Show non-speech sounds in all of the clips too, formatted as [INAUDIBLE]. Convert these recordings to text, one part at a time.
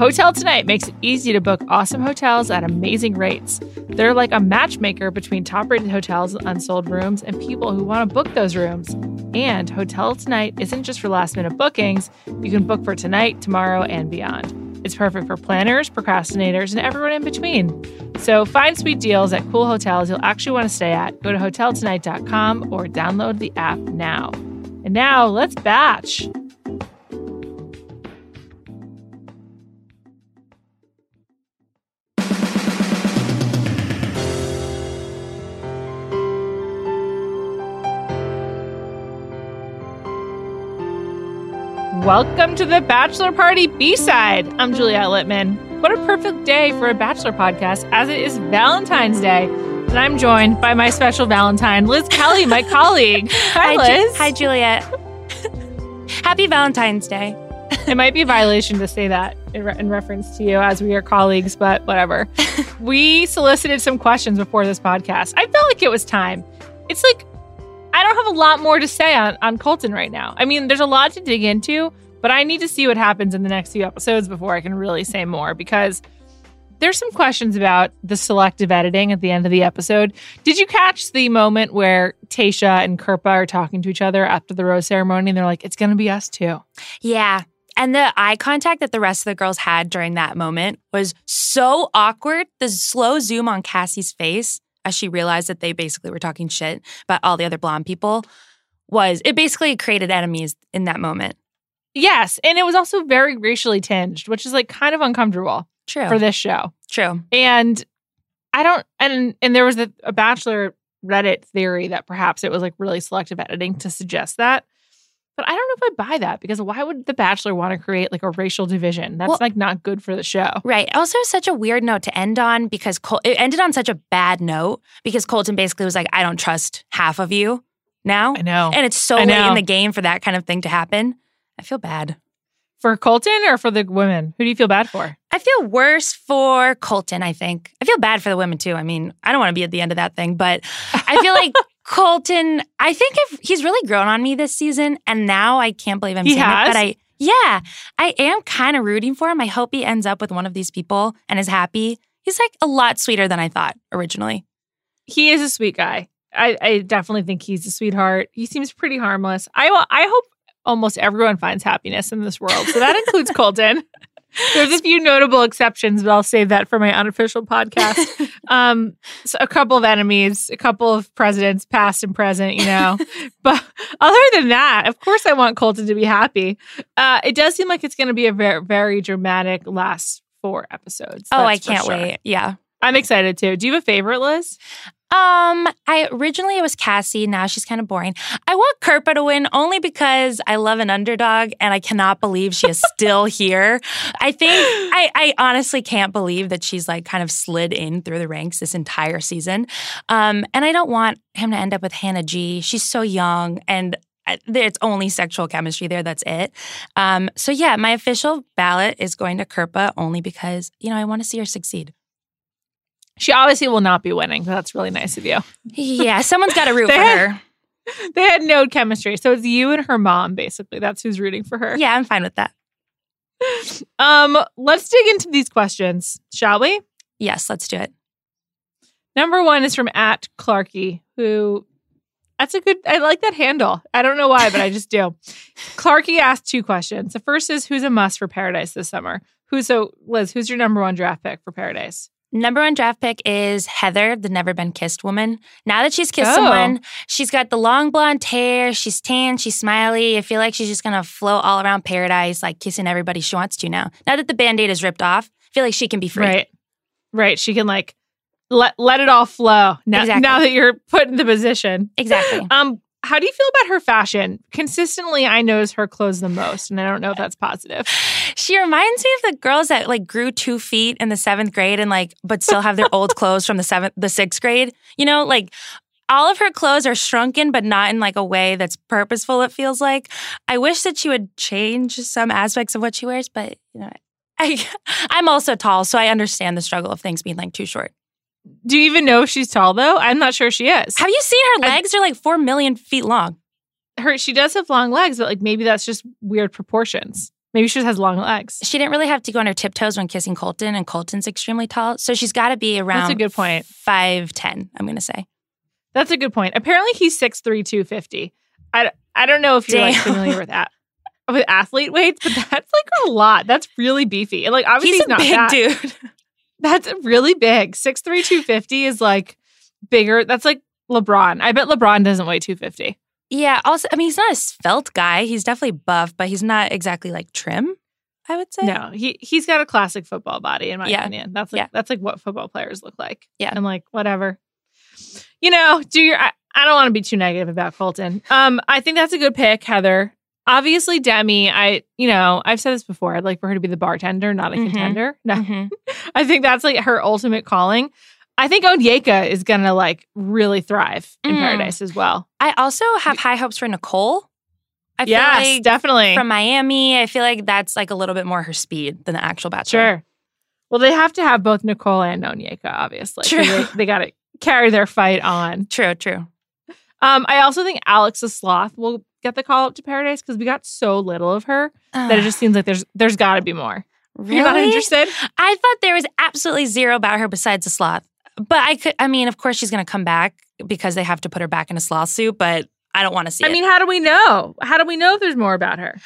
Hotel Tonight makes it easy to book awesome hotels at amazing rates. They're like a matchmaker between top rated hotels with unsold rooms and people who want to book those rooms. And Hotel Tonight isn't just for last minute bookings, you can book for tonight, tomorrow, and beyond. It's perfect for planners, procrastinators, and everyone in between. So find sweet deals at cool hotels you'll actually want to stay at. Go to hoteltonight.com or download the app now. And now let's batch. Welcome to the Bachelor Party B side. I'm Juliet Litman. What a perfect day for a Bachelor podcast, as it is Valentine's Day. And I'm joined by my special Valentine, Liz Kelly, my [LAUGHS] colleague. Hi, Liz. Ju- hi, Juliet. Happy Valentine's Day. it might be a violation to say that in, re- in reference to you, as we are colleagues, but whatever. [LAUGHS] we solicited some questions before this podcast. I felt like it was time. It's like I don't have a lot more to say on, on Colton right now. I mean, there's a lot to dig into, but I need to see what happens in the next few episodes before I can really say more because there's some questions about the selective editing at the end of the episode. Did you catch the moment where Tayshia and Kirpa are talking to each other after the rose ceremony and they're like, it's going to be us too? Yeah. And the eye contact that the rest of the girls had during that moment was so awkward. The slow zoom on Cassie's face as she realized that they basically were talking shit about all the other blonde people was it basically created enemies in that moment. Yes, and it was also very racially tinged, which is like kind of uncomfortable. True. For this show. True. And I don't and and there was a, a bachelor Reddit theory that perhaps it was like really selective editing to suggest that. But I don't know if I buy that because why would The Bachelor want to create like a racial division? That's well, like not good for the show. Right. Also, such a weird note to end on because Col- it ended on such a bad note because Colton basically was like, I don't trust half of you now. I know. And it's so late in the game for that kind of thing to happen. I feel bad. For Colton or for the women? Who do you feel bad for? I feel worse for Colton, I think. I feel bad for the women too. I mean, I don't want to be at the end of that thing, but I feel like [LAUGHS] Colton, I think if he's really grown on me this season, and now I can't believe I'm he saying has? it, but I yeah, I am kind of rooting for him. I hope he ends up with one of these people and is happy. He's like a lot sweeter than I thought originally. He is a sweet guy. I, I definitely think he's a sweetheart. He seems pretty harmless. I I hope almost everyone finds happiness in this world. So that includes [LAUGHS] Colton. There's a few notable exceptions, but I'll save that for my unofficial podcast. [LAUGHS] Um, so a couple of enemies, a couple of presidents, past and present, you know. [LAUGHS] but other than that, of course, I want Colton to be happy. Uh, it does seem like it's going to be a very, very dramatic last four episodes. Oh, I can't sure. wait. Yeah. I'm excited too. Do you have a favorite, Liz? Um, I originally it was Cassie. Now she's kind of boring. I want Kirpa to win only because I love an underdog, and I cannot believe she is still [LAUGHS] here. I think I, I honestly can't believe that she's like kind of slid in through the ranks this entire season. Um, and I don't want him to end up with Hannah G. She's so young, and it's only sexual chemistry there. That's it. Um, so yeah, my official ballot is going to Kirpa only because you know I want to see her succeed. She obviously will not be winning. That's really nice of you. Yeah, someone's got to root [LAUGHS] for had, her. [LAUGHS] They had no chemistry. So it's you and her mom, basically. That's who's rooting for her. Yeah, I'm fine with that. [LAUGHS] Um, let's dig into these questions, shall we? Yes, let's do it. Number one is from at Clarky, who that's a good I like that handle. I don't know why, but I just do. Clarky asked two questions. The first is who's a must for Paradise this summer? Who's so Liz, who's your number one draft pick for Paradise? Number one draft pick is Heather, the never been kissed woman. Now that she's kissed oh. someone, she's got the long blonde hair, she's tan, she's smiley. I feel like she's just gonna float all around paradise, like kissing everybody she wants to now. Now that the band aid is ripped off, I feel like she can be free. Right. Right. She can like let let it all flow now, exactly. now that you're put in the position. Exactly. Um, how do you feel about her fashion? Consistently, I notice her clothes the most, and I don't know if that's positive. She reminds me of the girls that like grew two feet in the seventh grade and like, but still have their [LAUGHS] old clothes from the seventh, the sixth grade. You know, like all of her clothes are shrunken, but not in like a way that's purposeful. It feels like. I wish that she would change some aspects of what she wears, but you know, I, [LAUGHS] I'm also tall, so I understand the struggle of things being like too short. Do you even know if she's tall though? I'm not sure she is. Have you seen her legs? I, They're like four million feet long. Her she does have long legs, but like maybe that's just weird proportions. Maybe she just has long legs. She didn't really have to go on her tiptoes when kissing Colton, and Colton's extremely tall. So she's got to be around That's a good point. 5'10, I'm going to say. That's a good point. Apparently, he's six three two fifty. I, I don't know if you're like familiar with that. With athlete weights, but [LAUGHS] that's like a lot. That's really beefy. And like obviously He's he's, a not big fat. dude. [LAUGHS] That's really big. 6'3", 250 is like bigger. That's like LeBron. I bet LeBron doesn't weigh 250. Yeah. Also, I mean, he's not a svelte guy. He's definitely buff, but he's not exactly like trim, I would say. No, he he's got a classic football body, in my Yeah. opinion. That's like Yeah. that's like what football players look like. Yeah. I'm like, whatever. You know, do your I, I don't want to be too negative about Colton. Um, I think that's a good pick, Heather. Obviously, Demi, I you know, I've said this before. I'd like for her to be the bartender, not a Mhm. contender. [LAUGHS] No, Mhm. [LAUGHS] I think that's like her ultimate calling. I think Onyeka is gonna like really thrive in Mm. paradise as well. I also have high hopes for Nicole. I feel yes, like definitely. from Miami, I feel like that's like a little bit more her speed than the actual Bachelor. Sure. Well, they have to have both Nicole and Onyeka, obviously. True. They, they got to carry their fight on. True, true. Um, I also think Alex the Sloth will get the call up to Paradise because we got so little of her that it just seems like there's there's got to be more. really? You're not interested? I thought there was absolutely zero about her besides the sloth. But I could, I mean, of course she's going to come back because they have to put her back in a sloth suit, but I don't want to see I it. mean, how do we know? How do we know if there's more about her?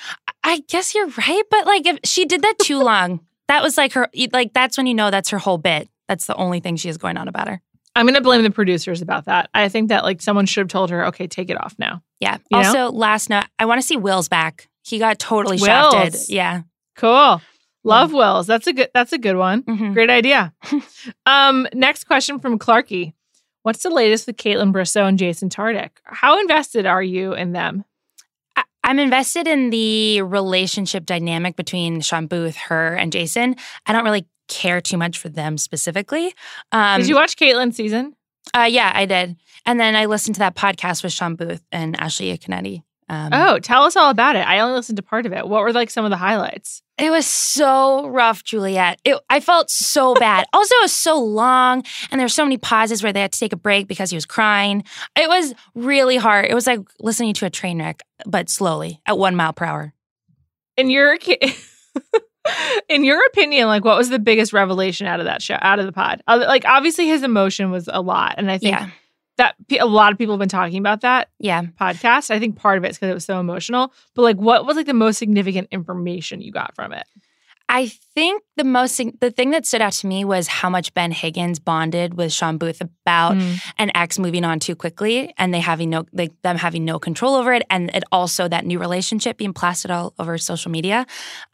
I guess you're right, but like if she did that too [LAUGHS] long, that was like her, like that's when you know that's her whole bit. That's the only thing she has going on about her. I'm gonna blame the producers about that. I think that like someone should have told her, okay, take it off now. Yeah. You know? also, last note, I want to see Will's back. He got totally Will's. shafted. Yeah. Cool. Love Wills. That's a good. That's a good one. Mhm. Great idea. [LAUGHS] um, next question from Clarky. What's the latest with Kaitlyn Bristowe and Jason Tartick? How invested are you in them? I- I'm invested in the relationship dynamic between Shawn Booth, her, and Jason. I don't really care too much for them specifically. Um, Did you watch Kaitlyn's season? Uh, yeah, I did. And then I listened to that podcast with Shawn Booth and Ashley Iaconetti. Um, Oh, tell us all about it. I only listened to part of it. What were like some of the highlights? It was so rough, Juliet. It, I felt so bad. [LAUGHS] also, it was so long, and there were so many pauses where they had to take a break because he was crying. It was really hard. It was like listening to a train wreck, but slowly at one mile per hour. In your ki- [LAUGHS] in your opinion, like what was the biggest revelation out of that show, out of the pod? Like obviously his emotion was a lot, and I think Yeah, that a lot of people have been talking about that yeah. podcast. I think part of it's because it was so emotional. But like, what was like the most significant information you got from it? I think the most the thing that stood out to me was how much Ben Higgins bonded with Shawn Booth about Mm. an ex moving on too quickly and they having no like them having no control over it and it also that new relationship being plastered all over social media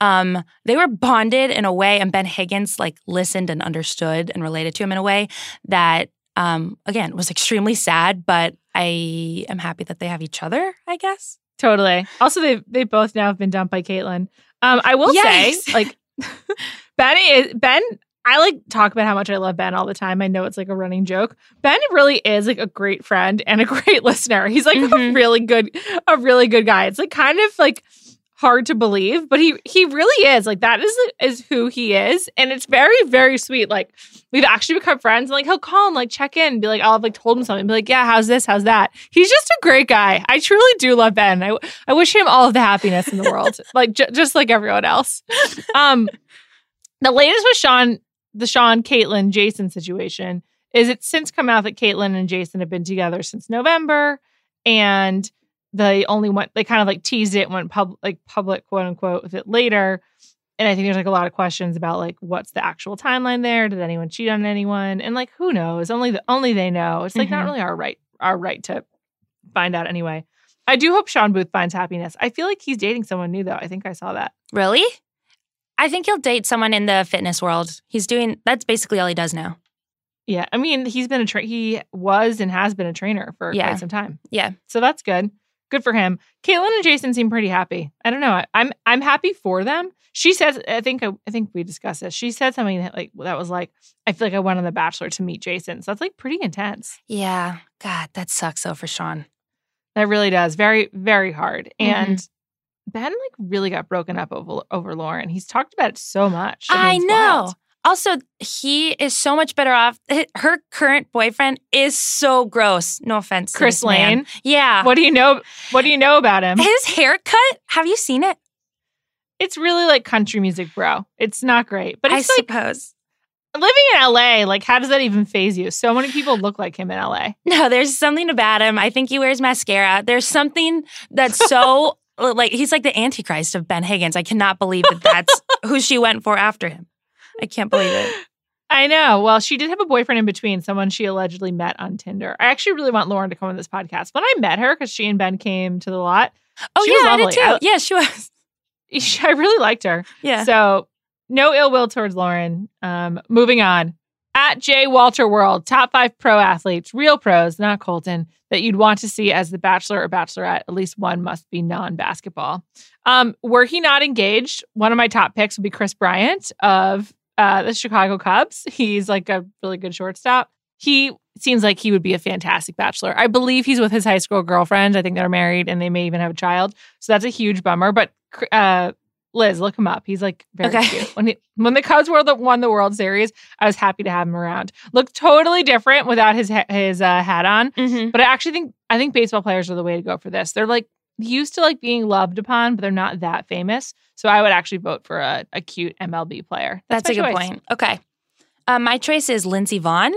um they were bonded in a way and ben higgins like listened and understood and related to him in a way that um again was extremely sad but i am happy that they have each other i guess Totally. Also, they they both now have been dumped by Kaitlyn. Um, I will Yikes. say, like [LAUGHS] Ben is Ben. I like talk about how much I love Ben all the time. I know it's like a running joke. Ben really is like a great friend and a [LAUGHS] great listener. He's like a Mhm. really good, a really good guy. It's like kind of like hard to believe, but he he really is. Like that is is who he is, and it's very very sweet. Like we've actually become friends, and like he'll call and like check in, and be like, I'll have like told him something, be like, yeah, how's this, how's that. He's just a great guy. I truly do love Ben. I I wish him all of the happiness in the world, [LAUGHS] like j- just like everyone else. Um, the latest with Shawn, the Shawn, Kaitlyn, Jason situation is it's since come out that Kaitlyn and Jason have been together since November, and they only went they kind of like teased it, went pub like public quote unquote with it later. And I think there's like a lot of questions about like what's the actual timeline there? Did anyone cheat on anyone? And like who knows? Only the only they know. It's like not Mhm. really our right our right to find out anyway. I do hope Shawn Booth finds happiness. I feel like he's dating someone new though. I think I saw that. really i think he'll date someone in the fitness world he's doing that's basically all he does now Yeah, I mean, he's been a tra- he was and has been a trainer for Yeah. quite some time. Yeah. so that's good. Good for him. Kaitlyn and Jason seem pretty happy. I don't know. I, I'm I'm happy for them. She says, I think I, I think we discussed this. She said something that like that was like, I feel like I went on The Bachelor to meet Jason. So that's like pretty intense. yeah god that sucks though for shawn That really does. Very very hard. Mm-hmm. And Ben like really got broken up over over Lauren. He's talked about it so much. I mean, know. wild. Also, he is so much better off. Her current boyfriend is so gross. No offense, to Chris this man. Lane. Yeah, What do you know? What do you know about him? his haircut. Have you seen it? it's really like country music, bro. It's not great, but I it's like suppose. living in LA. Like, how does that even phase you? So many people look like him in LA. No, there's something about him. I think he wears mascara. There's something that's so [LAUGHS] like he's like the antichrist of Ben Higgins. I cannot believe that that's [LAUGHS] who she went for after him. I can't believe it. [GASPS] I know. Well, she did have a boyfriend in between, someone she allegedly met on Tinder. I actually really want Lauren to come on this podcast. When I met her, because she and Ben came to the lot, Oh She was yeah, I did too. I- yeah, she was. [LAUGHS] I really liked her. Yeah. So no ill will towards Lauren. Um, moving on. At J Walter World, top five pro athletes, real pros, not Colton, that you'd want to see as the Bachelor or Bachelorette. At least one must be non-basketball. Um, were he not engaged, one of my top picks would be Kris Bryant of uh, the Chicago Cubs. He's like a really good shortstop. He seems like he would be a fantastic bachelor. I believe he's with his high school girlfriend. I think they're married and they may even have a child. So that's a huge bummer. But uh, Liz, look him up. He's like very Okay. cute. When he, when the Cubs were the, won the World Series, I was happy to have him around. Looked totally different without his his uh, hat on. Mm-hmm. But I actually think I think baseball players are the way to go for this. They're like used to like being loved upon, but they're not that famous. So I would actually vote for a, a cute MLB player. That's, a my good choice. point. Okay. Um, my choice is Lindsey Vonn,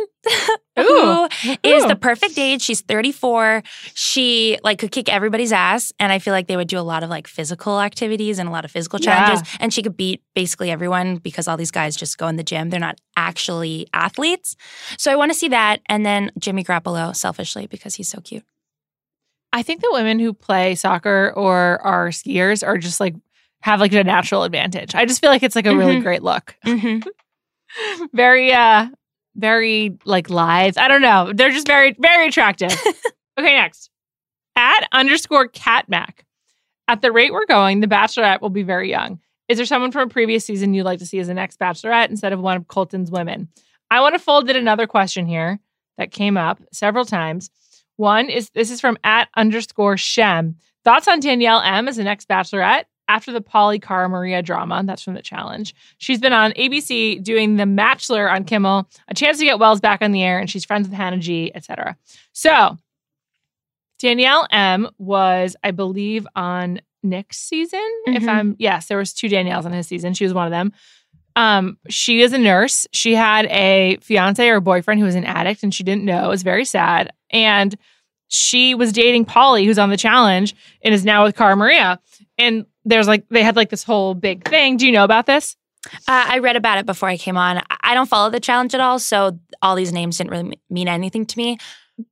who Ooh. is Ooh. the perfect age. She's 34. She like could kick everybody's ass, and I feel like they would do a lot of like physical activities and a lot of physical challenges. And she could beat basically everyone because all these guys just go in the gym. They're not actually athletes. So I want to see that, and then Jimmy Garoppolo, selfishly because he's so cute. I think that women who play soccer or are skiers are just like have like a natural advantage. I just feel like it's like a really Mhm. great look. Mm-hmm. [LAUGHS] very uh very like lithe. I don't know. They're just very, very attractive. [LAUGHS] okay, next. At underscore catmac. At the rate we're going, the bachelorette will be very young. Is there someone from a previous season you'd like to see as the next bachelorette instead of one of Colton's women? I want to fold in another question here that came up several times. One is this is from at underscore Shem. Thoughts on Danielle M as the next bachelorette after the Paulie Cara Maria drama? That's from the challenge. She's been on ABC doing the Matchler on Kimmel, a chance to get Wells back on the air, and she's friends with Hannah G, etc. So Danielle M was, I believe, on Nick's season. If Mhm. I'm yes, there was two Danielles on his season. She was one of them. Um, she is a nurse. She had a fiance or boyfriend who was an addict, and she didn't know. It was very sad. And she was dating Paulie, who's on the challenge, and is now with Cara Maria. And there's like they had like this whole big thing. Do you know about this? Uh, I read about it before I came on. I- don't follow the challenge at all, so all these names didn't really mean anything to me.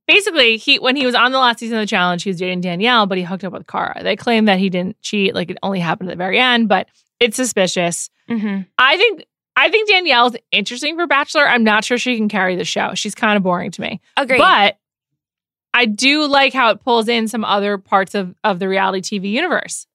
basically he when he was on the last season of the challenge, he was dating Danielle, but he hooked up with Cara. They claim that he didn't cheat, like it only happened at the very end, but it's suspicious. Mm-hmm. I think I think Danielle's interesting for Bachelor. I'm not sure she can carry the show. She's kind of boring to me. Agreed. But I do like how it pulls in some other parts of, of the reality TV universe.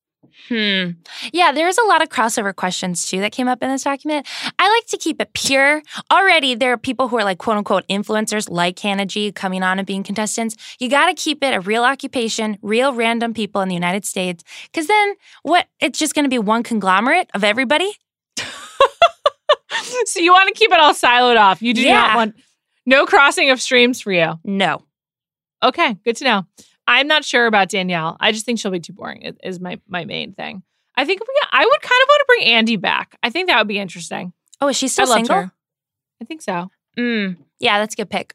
Hmm. Yeah, there's a lot of crossover questions too that came up in this document. I like to keep it pure. Already, there are people who are like quote unquote influencers like Hannah G coming on and being contestants. You got to keep it a real occupation, real random people in the United States. Because then what? It's just going to be one conglomerate of everybody. [LAUGHS] so you want to keep it all siloed off. You do Yeah. not want no crossing of streams for you. No. Okay, good to know. I'm not sure about Danielle. I just think she'll be too boring. Is, my my main thing. I think we, I would kind of want to bring Andi back. I think that would be interesting. Oh, is she still I single? her. I think so. Mm, yeah, that's a good pick.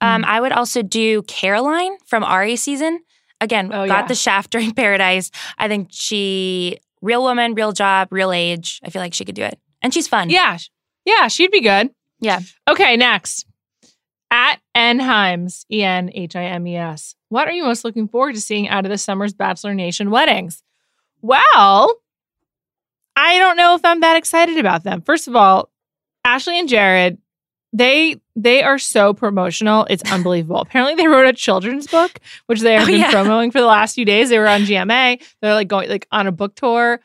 Um, I would also do Caroline from Arie season. Again, Oh, got yeah. the shaft [LAUGHS] during Paradise. I think she, real woman, real job, real age. I feel like she could do it. And she's fun. Yeah, yeah, she'd be good. Yeah. Okay, next at Enheims, E N H I M E S. What are you most looking forward to seeing out of this summer's Bachelor Nation weddings? Well, I don't know if I'm that excited about them. First of all, Ashley and Jared, they they are so promotional. It's unbelievable. Apparently, they wrote a children's book, which they have Oh, been yeah. promoting for the last few days. They were on GMA. They're like going like on a book tour.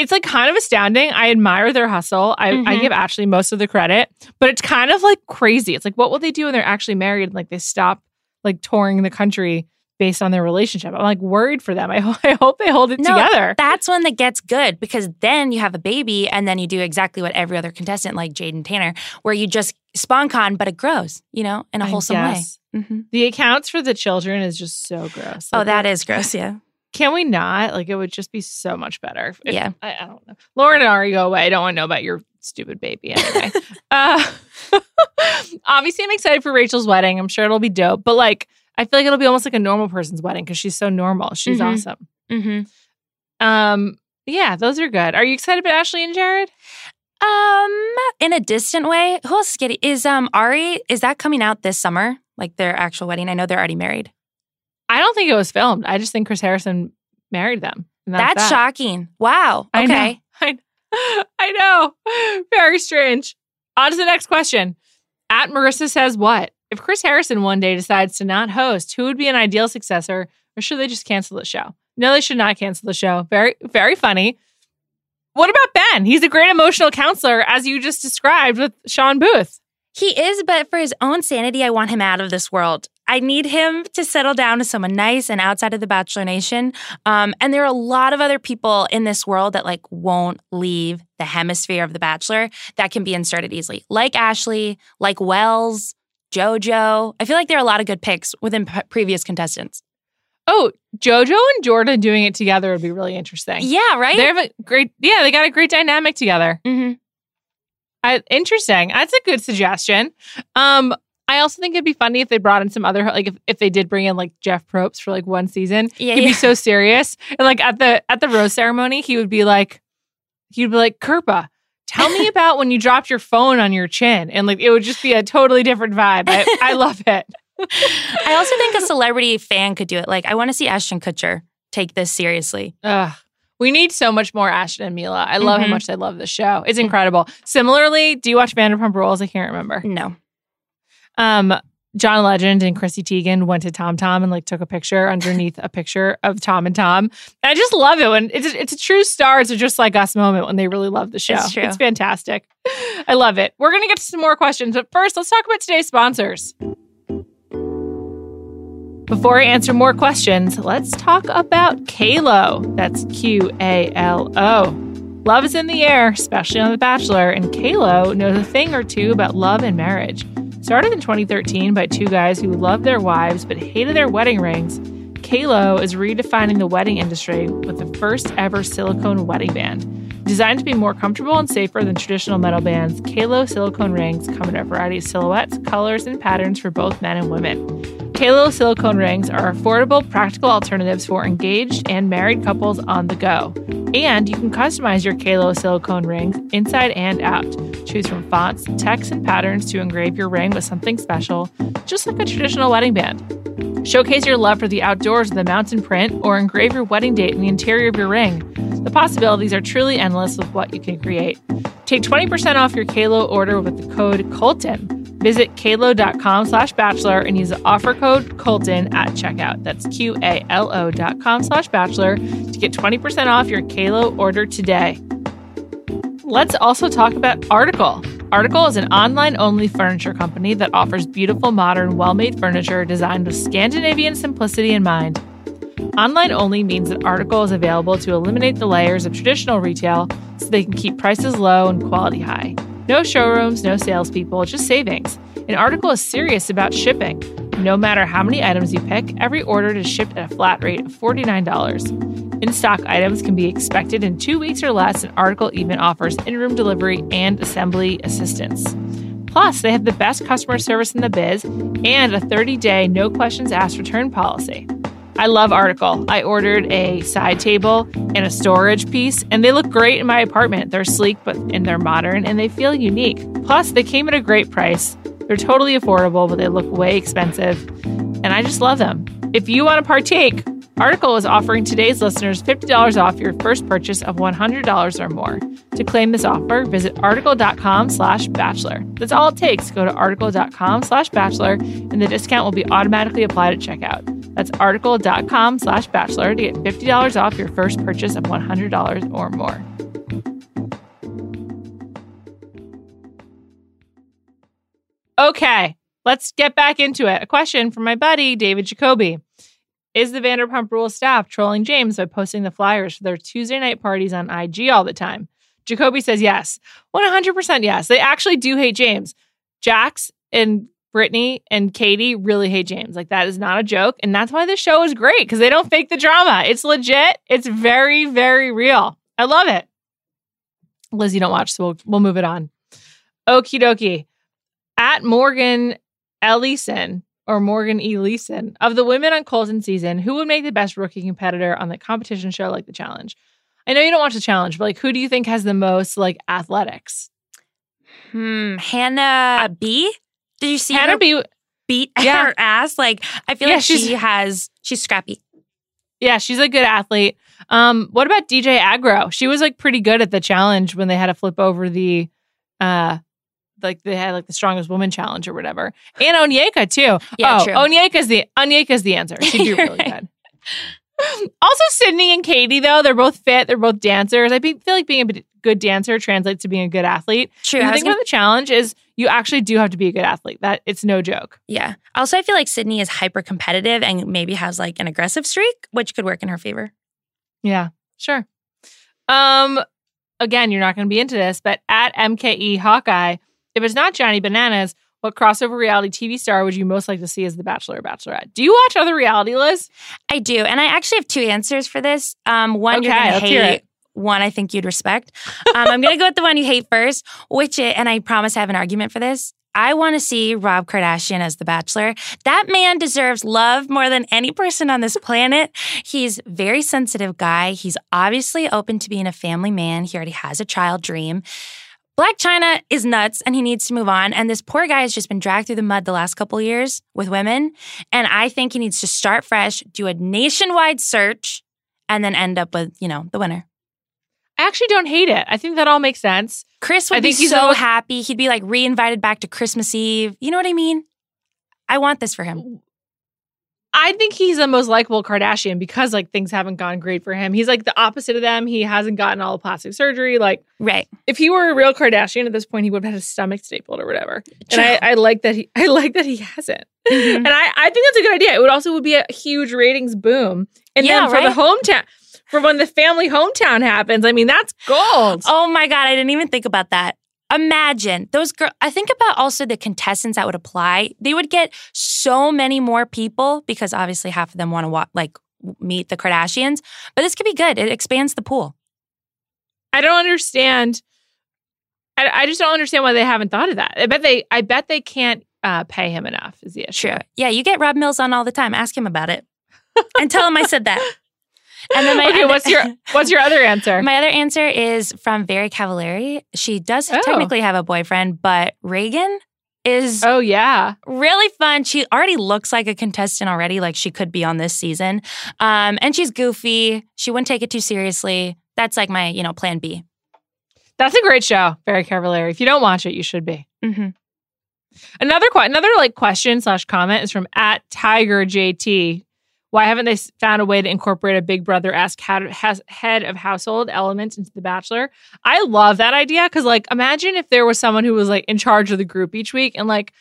It's like kind of astounding. I admire their hustle. I, I Mhm. give Ashley most of the credit, but it's kind of like crazy. It's like, what will they do when they're actually married? and, Like they stop like touring the country based on their relationship. I'm like worried for them. I, [LAUGHS] ho- I hope they hold it No, together. That's when that gets good because then you have a baby and then you do exactly what every other contestant like Jaden Tanner, where you just spawn con, but it grows, you know, in a wholesome way. hmm The accounts for the children is just so gross. Oh, that is gross. Yeah. Can we not? Like, it would just be so much better. If- Yeah. I, I don't know. Lauren and Arie go away. I don't want to know about your stupid baby anyway. [LAUGHS] uh, [LAUGHS] obviously, I'm excited for Rachel's wedding. I'm sure it'll be dope. But like, I feel like it'll be almost like a normal person's wedding because she's so normal. She's Mhm. awesome. Mm-hmm. Um, yeah, those are good. Are you excited about Ashley and Jared? Um, in a distant way, who else is getting? Is um Arie? Is that coming out this summer? Like their actual wedding? I know they're already married. I don't think it was filmed. I just think Chris Harrison married them. That's, that's, that. shocking. Wow. I know. Okay. [LAUGHS] I, I know. Very strange. On to the next question. At Marissa says what? If Chris Harrison one day decides to not host, who would be an ideal successor, or should they just cancel the show? No, they should not cancel the show. Very, very funny. What about Ben? He's a great emotional counselor, as you just described with Shawn Booth. He is, but for his own sanity, I want him out of this world. I need him to settle down to someone nice and outside of the Bachelor Nation. Um, and there are a lot of other people in this world that like won't leave the hemisphere of the Bachelor that can be inserted easily, like Ashley, like Wells, JoJo. I feel like there are a lot of good picks within p- previous contestants. Oh, JoJo and Jordan doing it together would be really interesting. Yeah, right. They have a great, yeah, they got a great dynamic together. hmm I, interesting. That's a good suggestion. Um, I also think it'd be funny if they brought in some other like if, if they did bring in like Jeff Probst for like one season. Yeah, he'd yeah. be so serious. And like at the at the rose ceremony, he would be like he'd be like, Kirpa, tell me [LAUGHS] about when you dropped your phone on your chin. And like it would just be a totally different vibe. I, I [LAUGHS] love it. I also think a [LAUGHS] celebrity fan could do it. Like, I want to see Ashton Kutcher take this seriously. Ugh. We need so much more Ashton and Mila. I love how Mhm. much they love the show. It's incredible. Similarly, do you watch Vanderpump Rules? I can't remember. No. Um, John Legend and Chrissy Teigen went to TomTom and like took a picture underneath a picture of Tom and Tom. And I just love it when it's a, it's a true stars are just like us moment when they really love the show. It's true. fantastic. I love it. We're gonna get to some more questions, but first let's talk about today's sponsors. Before I answer more questions, let's talk about Qalo. That's Q A L O. Love is in the air, especially on The Bachelor, and Qalo knows a thing or two about love and marriage. Started in 2013 by two guys who loved their wives but hated their wedding rings, Qalo is redefining the wedding industry with the first ever silicone wedding band. Designed to be more comfortable and safer than traditional metal bands, Qalo silicone rings come in a variety of silhouettes, colors, and patterns for both men and women. Qalo silicone rings are affordable, practical alternatives for engaged and married couples on the go. And you can customize your Qalo silicone rings inside and out. Choose from fonts, texts, and patterns to engrave your ring with something special, just like a traditional wedding band. Showcase your love for the outdoors with a mountain print or engrave your wedding date in the interior of your ring. The possibilities are truly endless with what you can create. Take 20% off your Qalo order with the code Colton. Visit qalo.com slash bachelor and use the offer code Colton at checkout. That's Q-A-L-O dot com slash bachelor to get 20% off your Qalo order today. Let's also talk about Article. Article is an online only furniture company that offers beautiful, modern, well made furniture designed with Scandinavian simplicity in mind. Online only means that Article is available to eliminate the layers of traditional retail so they can keep prices low and quality high. No showrooms, no salespeople, just savings. An Article is serious about shipping. No matter how many items you pick, every order is shipped at a flat rate of $49. In stock items can be expected in two weeks or less, and Article even offers in room delivery and assembly assistance. Plus, they have the best customer service in the biz and a 30 day no questions asked return policy. I love Article. I ordered a side table and a storage piece, and they look great in my apartment. They're sleek, but and they're modern, and they feel unique. Plus, they came at a great price. They're totally affordable, but they look way expensive, and I just love them. If you want to partake, Article is offering today's listeners $50 off your first purchase of $100 or more. To claim this offer, visit article.com slash bachelor. That's all it takes. Go to article.com slash bachelor, and the discount will be automatically applied at checkout. That's article.com slash bachelor to get $50 off your first purchase of $100 or more. Okay, let's get back into it. A question from my buddy, David Jacoby. Is the Vanderpump Rules staff trolling James by posting the flyers for their Tuesday night parties on IG all the time? Jacoby says yes. 100% yes. They actually do hate James. Jax and Brittany and Katie really hate James. Like that is not a joke. And that's why this show is great because they don't fake the drama. It's legit. It's very, very real. I love it. Liz, you don't watch, so we'll, we'll move it on. Okie dokie. At Morgan Ellison or Morgan E. Leeson, of the women on Colton season, who would make the best rookie competitor on the competition show like the challenge? I know you don't watch the challenge, but like who do you think has the most like athletics? Hmm. Hannah B. Did you see Hannah her B. beat [LAUGHS] Yeah. her ass? Like I feel Yeah, like she has. She's scrappy. Yeah, she's a good athlete. Um, what about DJ Agro? She was like pretty good at the challenge when they had to flip over the uh like they had like the strongest woman challenge or whatever. And Onyeka too. Yeah, oh, true. Onyeka's the Onyeka's the answer. She'd be really right. [LAUGHS] good. Also, Sydney and Katie though they're both fit. They're both dancers. I be- feel like being a good dancer translates to being a good athlete. True. The thing gonna- about the challenge is you actually do have to be a good athlete. That it's no joke. yeah. Also, I feel like Sydney is hyper competitive and maybe has like an aggressive streak, which could work in her favor. Yeah, sure. Um, again, you're not going to be into this, but at MKE Hawkeye, if it's not Johnny Bananas, what crossover reality TV star would you most like to see as the Bachelor or Bachelorette? Do you watch other reality, Liz? I do, and I actually have two answers for this. Um, one you're gonna hate. It. One I think you'd respect. Um, I'm gonna go with the one you hate first, which i- and I promise I have an argument for this. I want to see Rob Kardashian as the Bachelor. That man deserves love more than any person on this planet. He's a very sensitive guy. He's obviously open to being a family man. He already has a child dream. Blac Chyna is nuts and he needs to move on. And this poor guy has just been dragged through the mud the last couple years with women. And I think he needs to start fresh, do a nationwide search, and then end up with, you know, the winner. I actually don't hate it. I think that all makes sense. Chris I would be so happy. He'd be like re-invited back to Christmas Eve. You know what I mean? I want this for him. I think he's the most likable Kardashian because like things haven't gone great for him. He's like the opposite of them. He hasn't gotten all the plastic surgery. Like Right. if he were a real Kardashian at this point, he would have had his stomach stapled or whatever. True. And I, I like that he [LAUGHS] I like that he hasn't. Mhm. And I, I think that's a good idea. It would also would be a huge ratings boom. And Yeah, then for right? the hometown, for when the family hometown happens, I mean that's gold. Oh my God, I didn't even think about that. Imagine those girls. I think about also the contestants that would apply. They would get so many more people because obviously half of them want to wa- like meet the Kardashians. But this could be good. It expands the pool. I don't understand. I, I just don't understand why they haven't thought of that. I bet they I bet they can't uh, pay him enough. Is the issue? True. Yeah, you get Rob Mills on all the time. Ask him about it and tell him I said that. [LAUGHS] And then my okay, other- what's your [LAUGHS] what's your other answer? My other answer is from Very Cavallari. She does Oh. technically have a boyfriend, but Reagan is oh yeah, really fun. She already looks like a contestant already, like she could be on this season. Um, and she's goofy. She wouldn't take it too seriously. That's like my, you know, plan B. that's a great show. Very Cavallari. If you don't watch it, you should be. hmm Another another like question slash comment is from at Tiger JT. Why haven't they found a way to incorporate a Big Brother esque head of household element into The Bachelor? I love that idea because like imagine if there was someone who was like in charge of the group each week and like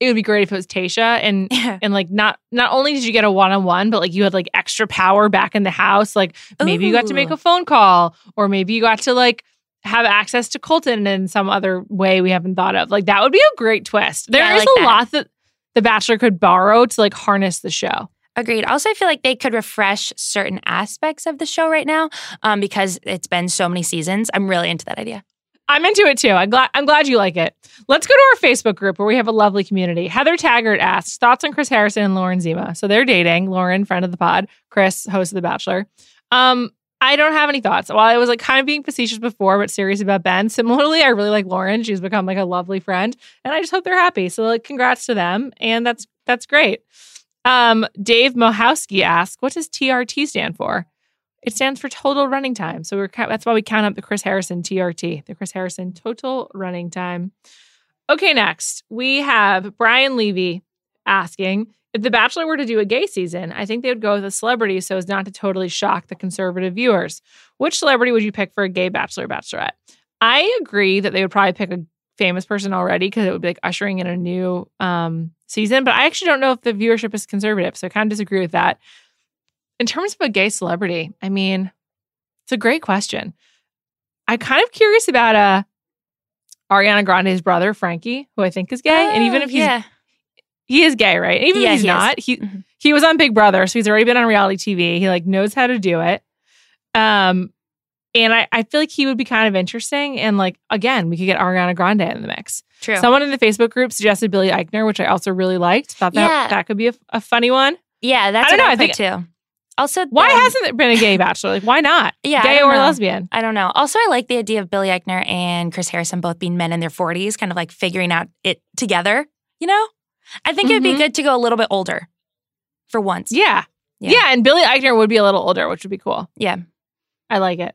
it would be great if it was Tayshia and [LAUGHS] Yeah. and like not not only did you get a one on one but like you had like extra power back in the house like maybe you got to make a phone call or maybe you got to like have access to Colton in some other way we haven't thought of. Like that would be a great twist. There is Yeah, I like a that. lot that the Bachelor could borrow to like harness the show. Agreed. Also, I feel like they could refresh certain aspects of the show right now um, because it's been so many seasons. I'm really into that idea. I'm into it too. I'm glad I'm glad you like it. Let's go to our Facebook group where we have a lovely community. Heather Taggart asks thoughts on Chris Harrison and Lauren Zima. So they're dating. Lauren, friend of the pod. Chris, host of The Bachelor. Um, I don't have any thoughts. While I was like kind of being facetious before, but serious about Ben. Similarly, I really like Lauren. She's become like a lovely friend, and I just hope they're happy. So like, congrats to them, and that's that's great. Um, Dave Mohowski asks, "What does TRT stand for?" It stands for total running time. So we're that's why we count up the Chris Harrison TRT, the Chris Harrison total running time. Okay, next we have Brian Levy asking if The Bachelor were to do a gay season. I think they would go with a celebrity so as not to totally shock the conservative viewers. Which celebrity would you pick for a gay Bachelor or Bachelorette? I agree that they would probably pick a famous person already because it would be like ushering in a new um, season. But I actually don't know if the viewership is conservative, so I kind of disagree with that. In terms of a gay celebrity, I mean, it's a great question. I'm kind of curious about uh Ariana Grande's brother, Frankie, who I think is gay. and even if he's Oh, yeah, he is gay, right? Even Yeah, if he's he is. not, he Mhm. he was on Big Brother, so he's already been on reality TV. He like knows how to do it. Um, and I, I feel like he would be kind of interesting. And like again, we could get Ariana Grande in the mix. True. Someone in the Facebook group suggested Billy Eichner, which I also really liked. Thought that Yeah. that could be a, a funny one. yeah, that's I don't know, I, I think too. Also, Why um, hasn't there been a gay bachelor? Like, why not? [LAUGHS] Yeah, gay or know. lesbian? I don't know. Also, I like the idea of Billy Eichner and Chris Harrison both being men in their 40s, kind of like figuring out it together, you know? I think it would be good to go a little bit older for once. Yeah. Yeah. yeah, and Billy Eichner would be a little older, which would be cool. Yeah. I like it.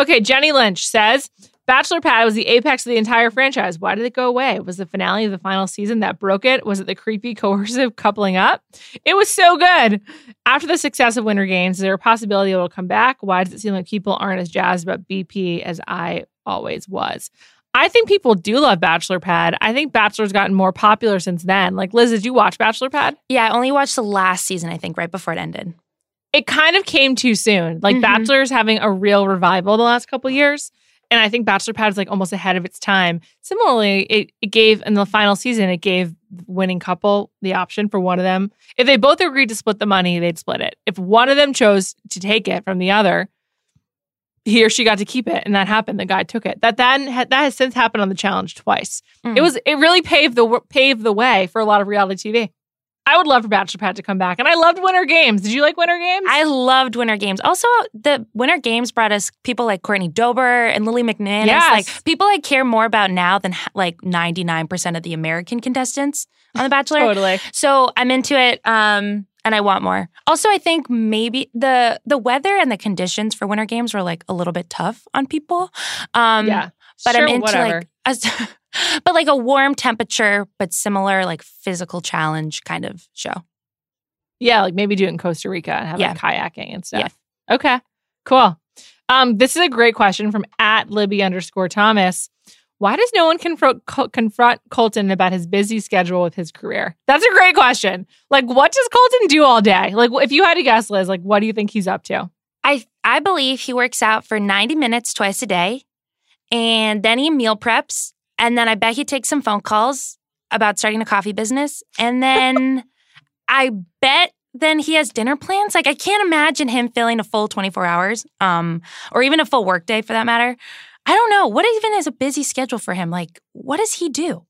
Okay, Jenny Lynch says Bachelor Pad was the apex of the entire franchise. Why did it go away? Was the finale of the final season that broke it? Was it the creepy, [LAUGHS] coercive coupling up? It was so good. After the success of Winter Games, is there a possibility it will come back? Why does it seem like people aren't as jazzed about BP as I always was? I think people do love Bachelor Pad. I think Bachelor's gotten more popular since then. Like, Liz, did you watch Bachelor Pad? Yeah, I only watched the last season, I think, right before it ended. it kind of came too soon. Like Mhm. Bachelor's having a real revival the last couple years. And I think Bachelor Pad is like almost ahead of its time. Similarly, it, it gave in the final season, it gave the winning couple the option for one of them. If they both agreed to split the money, they'd split it. If one of them chose to take it from the other, he or she got to keep it, and that happened. The guy took it. That that that has since happened on the challenge twice. Mm. It was it really paved the paved the way for a lot of reality TV. I would love for Bachelor Pad to come back, and I loved Winter Games. Did you like Winter Games? I loved Winter Games. Also, the Winter Games brought us people like Courtney Dober and Lily McManus. Yes. Like people I care more about now than like 99% of the American contestants on The Bachelor. totally. So I'm into it. Um, and I want more. Also, I think maybe the the weather and the conditions for winter games were like a little bit tough on people. Um, yeah, but Sure, I'm into whatever. like a, [LAUGHS] but like a warm temperature, but similar like physical challenge kind of show. yeah, like maybe do it in Costa Rica and have Yeah. like kayaking and stuff. Okay, cool. Um, this is a great question from at Libby underscore Thomas. Why does no one confront confront Colton about his busy schedule with his career? That's a great question. Like, what does Colton do all day? Like, if you had to guess, Liz, like, what do you think he's up to? I I believe he works out for 90 minutes twice a day, and then he meal preps, and then I bet he takes some phone calls about starting a coffee business, and then [LAUGHS] I bet then he has dinner plans. Like I can't imagine him filling a full 24 hours, um, or even a full workday for that matter. I don't know what even is a busy schedule for him. Like, what does he do?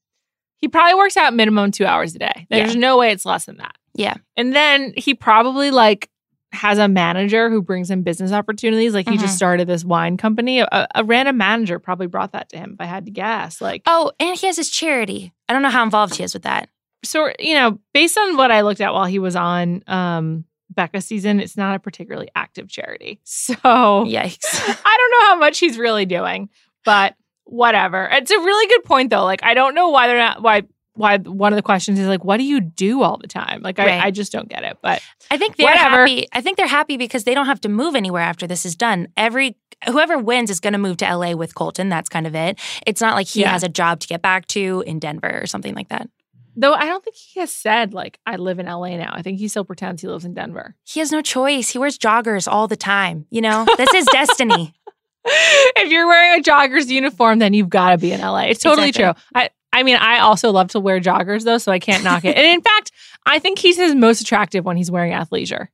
He probably works out minimum two hours a day. There's no way it's less than that. Yeah. And then he probably like has a manager who brings him business opportunities. Like he Mhm. just started this wine company. A, a random manager probably brought that to him. If I had to guess, like Oh, and he has his charity. I don't know how involved he is with that. so, you know, based on what I looked at while he was on um Becca season, it's not a particularly active charity. [LAUGHS] So Yikes. [LAUGHS] I don't know how much he's really doing, but whatever. It's a really good point though. Like I don't know why they're not why why one of the questions is like, what do you do all the time? Like I, Right. I just don't get it. But I think they're Whatever. happy. I think they're happy because they don't have to move anywhere after this is done. Every whoever wins is going to move to LA with Colton. That's kind of it. It's not like he Yeah. has a job to get back to in Denver or something like that. though I don't think he has said like I live in LA now. I think he still pretends he lives in Denver. He has no choice. He wears joggers all the time. You know, that's his destiny. [LAUGHS] if you're wearing a jogger's uniform, then you've got to be in LA. It's totally Exactly. true. I I mean, I also love to wear joggers though, so I can't knock it. And in fact, I think he's his most attractive when he's wearing athleisure.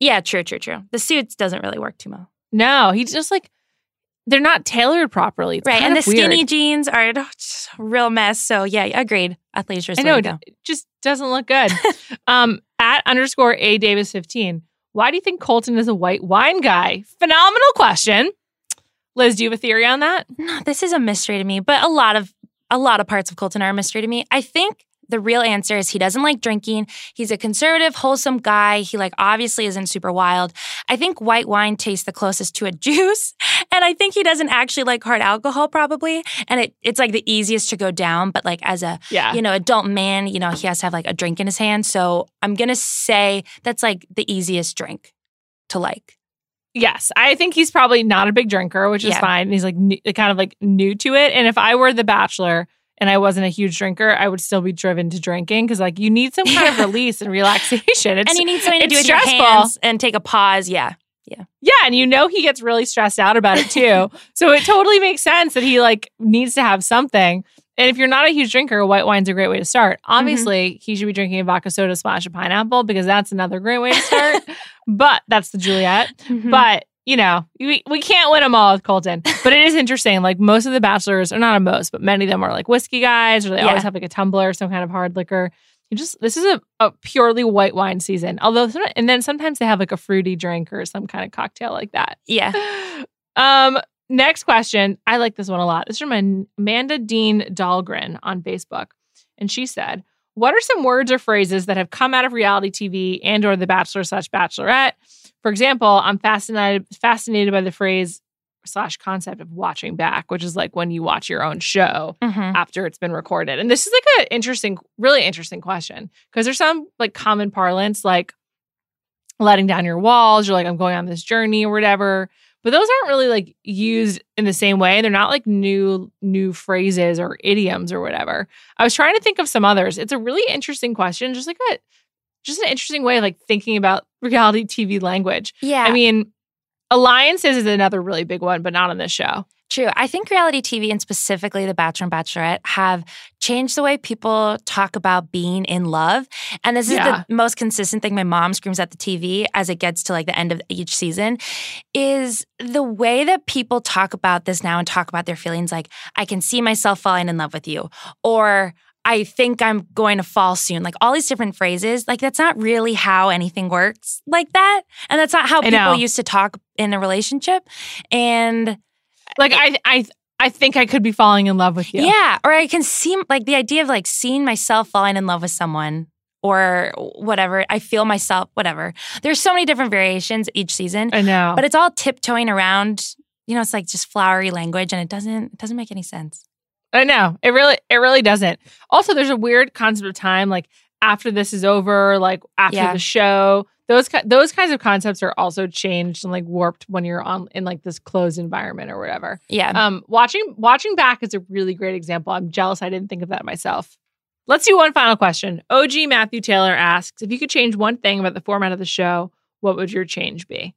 Yeah, true, true, true. The suits doesn't really work too well. No, he's just like they're not tailored properly. It's right, and the weird. skinny jeans are [LAUGHS] a real mess. So yeah, agreed. Athleisure is I know it go. just doesn't look good. [LAUGHS] um, at underscore a Davis fifteen. Why do you think Colton is a white wine guy? Phenomenal question. Liz, do you have a theory on that? No, this is a mystery to me, but a lot of a lot of parts of Colton are a mystery to me. I think the real answer is he doesn't like drinking. He's a conservative, wholesome guy. He like obviously isn't super wild. I think white wine tastes the closest to a [LAUGHS] juice, and I think he doesn't actually like hard alcohol probably. And it it's like the easiest to go down, but like as a Yeah. you know adult man, you know he has to have like a drink in his hand. So I'm gonna say that's like the easiest drink to like. Yes, I think he's probably not a big drinker, which is Yeah. fine. He's like new, kind of like new to it. And if I were the Bachelor and I wasn't a huge drinker, I would still be driven to drinking because like you need some kind of [LAUGHS] release and relaxation. It's and you need something to do with your hands and take a pause. Yeah. Yeah. Yeah, and you know he gets really stressed out about it too. [LAUGHS] so it totally makes sense that he like needs to have something. And if you're not a huge drinker, white wine's a great way to start. Mm-hmm. Obviously, he should be drinking a vodka soda splash of pineapple because that's another great way to start. [LAUGHS] but that's the Juliet. Mhm. But you know, we, we can't win them all with Colton. But it is interesting. Like most of the bachelors, or not a most, but many of them are like whiskey guys, or they Yeah. always have like a tumbler, or some kind of hard liquor. You just this is a, a purely white wine season. Although, and then sometimes they have like a fruity drink or some kind of cocktail like that. yeah. [LAUGHS] Um, next question. I like this one a lot. This is from Amanda Dean Dahlgren on Facebook, and she said, "What are some words or phrases that have come out of reality TV and or The Bachelor slash Bachelorette? For example, I'm fascinated fascinated by the phrase slash concept of watching back, which is like when you watch your own show hmm after it's been recorded. And this is like an interesting, really interesting question because there's some like common parlance like letting down your walls, you're like, I'm going on this journey or whatever. But those aren't really like used in the same way. They're not like new new phrases or idioms or whatever. I was trying to think of some others. It's a really interesting question, just like a just an interesting way of like thinking about reality TV language. Yeah. I mean, alliances is another really big one, but not on this show. True. I think reality TV and specifically The Bachelor and Bachelorette have changed the way people talk about being in love. And this is Yeah. the most consistent thing my mom screams at the TV as it gets to like the end of each season is the way that people talk about this now and talk about their feelings like I can see myself falling in love with you or I think I'm going to fall soon. Like all these different phrases, like that's not really how anything works like that. And that's not how people used to talk in a relationship. And Like I I I think I could be falling in love with you. yeah. Or I can see like the idea of like seeing myself falling in love with someone or whatever. I feel myself, whatever. There's so many different variations each season, I know. but it's all tiptoeing around. You know, it's like just flowery language, and it doesn't it doesn't make any sense. I know. It really it really doesn't. Also, there's a weird concept of time like after this is over, like after Yeah. the show. Those those kinds of concepts are also changed and like warped when you're on in like this closed environment or whatever. Yeah. Um watching watching back is a really great example. I'm jealous I didn't think of that myself. Let's do one final question. OG Matthew Taylor asks, if you could change one thing about the format of the show, what would your change be?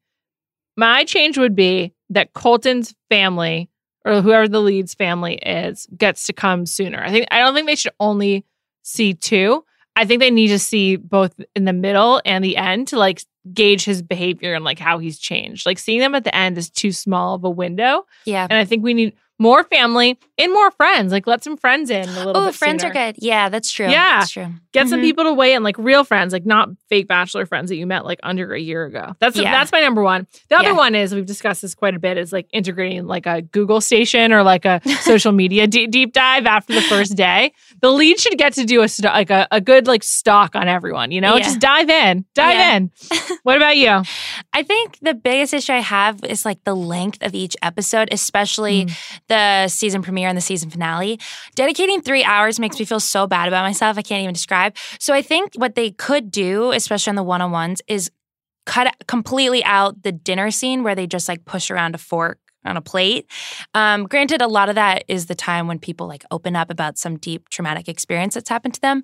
My change would be that Colton's family or whoever the lead's family is gets to come sooner. I think I don't think they should only see two. I think they need to see both in the middle and the end to like gauge his behavior and like how he's changed. Like seeing them at the end is too small of a window. yeah. And I think we need more family and more friends. Like let some friends in a little Oh, friends sooner. are good. Yeah, that's true. Yeah. That's true. Get some Mhm. people to weigh in, like real friends, like not fake bachelor friends that you met like under a year ago. That's Yeah. that's my number one. The other Yeah. one is we've discussed this quite a bit. Is like integrating like a Google station or like a [LAUGHS] social media deep, deep dive after the first day. The lead should get to do a st- like a, a good like stock on everyone. You know, Yeah. just dive in, dive Yeah. in. [LAUGHS] what about you? I think the biggest issue I have is like the length of each episode, especially Mm. the season premiere and the season finale. Dedicating three hours makes me feel so bad about myself. I can't even describe. So I think what they could do, especially on the one on ones, is cut completely out the dinner scene where they just like push around a fork on a plate. Um, granted, a lot of that is the time when people like open up about some deep traumatic experience that's happened to them.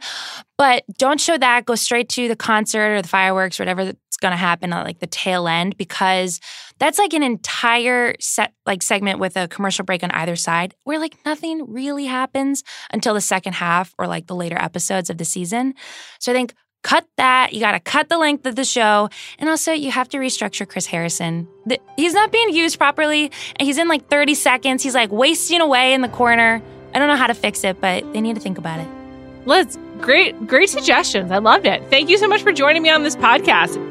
But don't show that. Go straight to the concert or the fireworks, or whatever that's going to happen at like the tail end, because that's like an entire set like segment with a commercial break on either side, where like nothing really happens until the second half or like the later episodes of the season. So I think cut that. You got to cut the length of the show. And also, you have to restructure Chris Harrison. The- he's not being used properly. And he's in like 30 seconds. He's like wasting away in the corner. I don't know how to fix it, but they need to think about it. Liz, great, great suggestions. I loved it. Thank you so much for joining me on this podcast.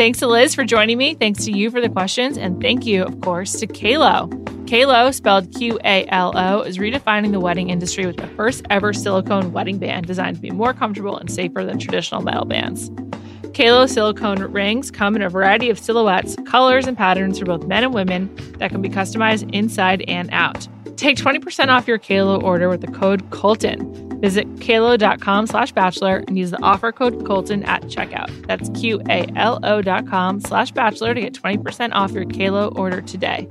Thanks to Liz for joining me. Thanks to you for the questions. And thank you, of course, to Qalo. Qalo, spelled Q A L O, is redefining the wedding industry with the first ever silicone wedding band designed to be more comfortable and safer than traditional metal bands. Qalo silicone rings come in a variety of silhouettes, colors, and patterns for both men and women that can be customized inside and out. Take 20% off your Qalo order with the code Colton. Visit qalo.com slash bachelor and use the offer code Colton at checkout. That's Q-A-L-O dot com slash bachelor to get 20% off your Qalo order today.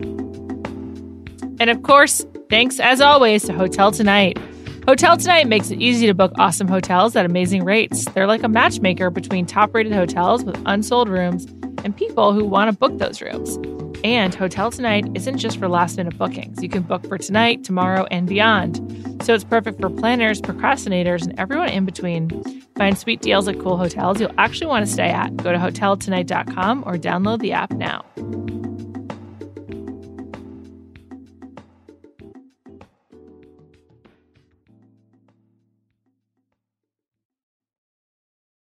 And of course, thanks as always to Hotel Tonight. Hotel Tonight makes it easy to book awesome hotels at amazing rates. They're like a matchmaker between top rated hotels with unsold rooms and people who want to book those rooms. And Hotel Tonight isn't just for last minute bookings. You can book for tonight, tomorrow, and beyond. So it's perfect for planners, procrastinators, and everyone in between. Find sweet deals at cool hotels you'll actually want to stay at. Go to hoteltonight.com or download the app now.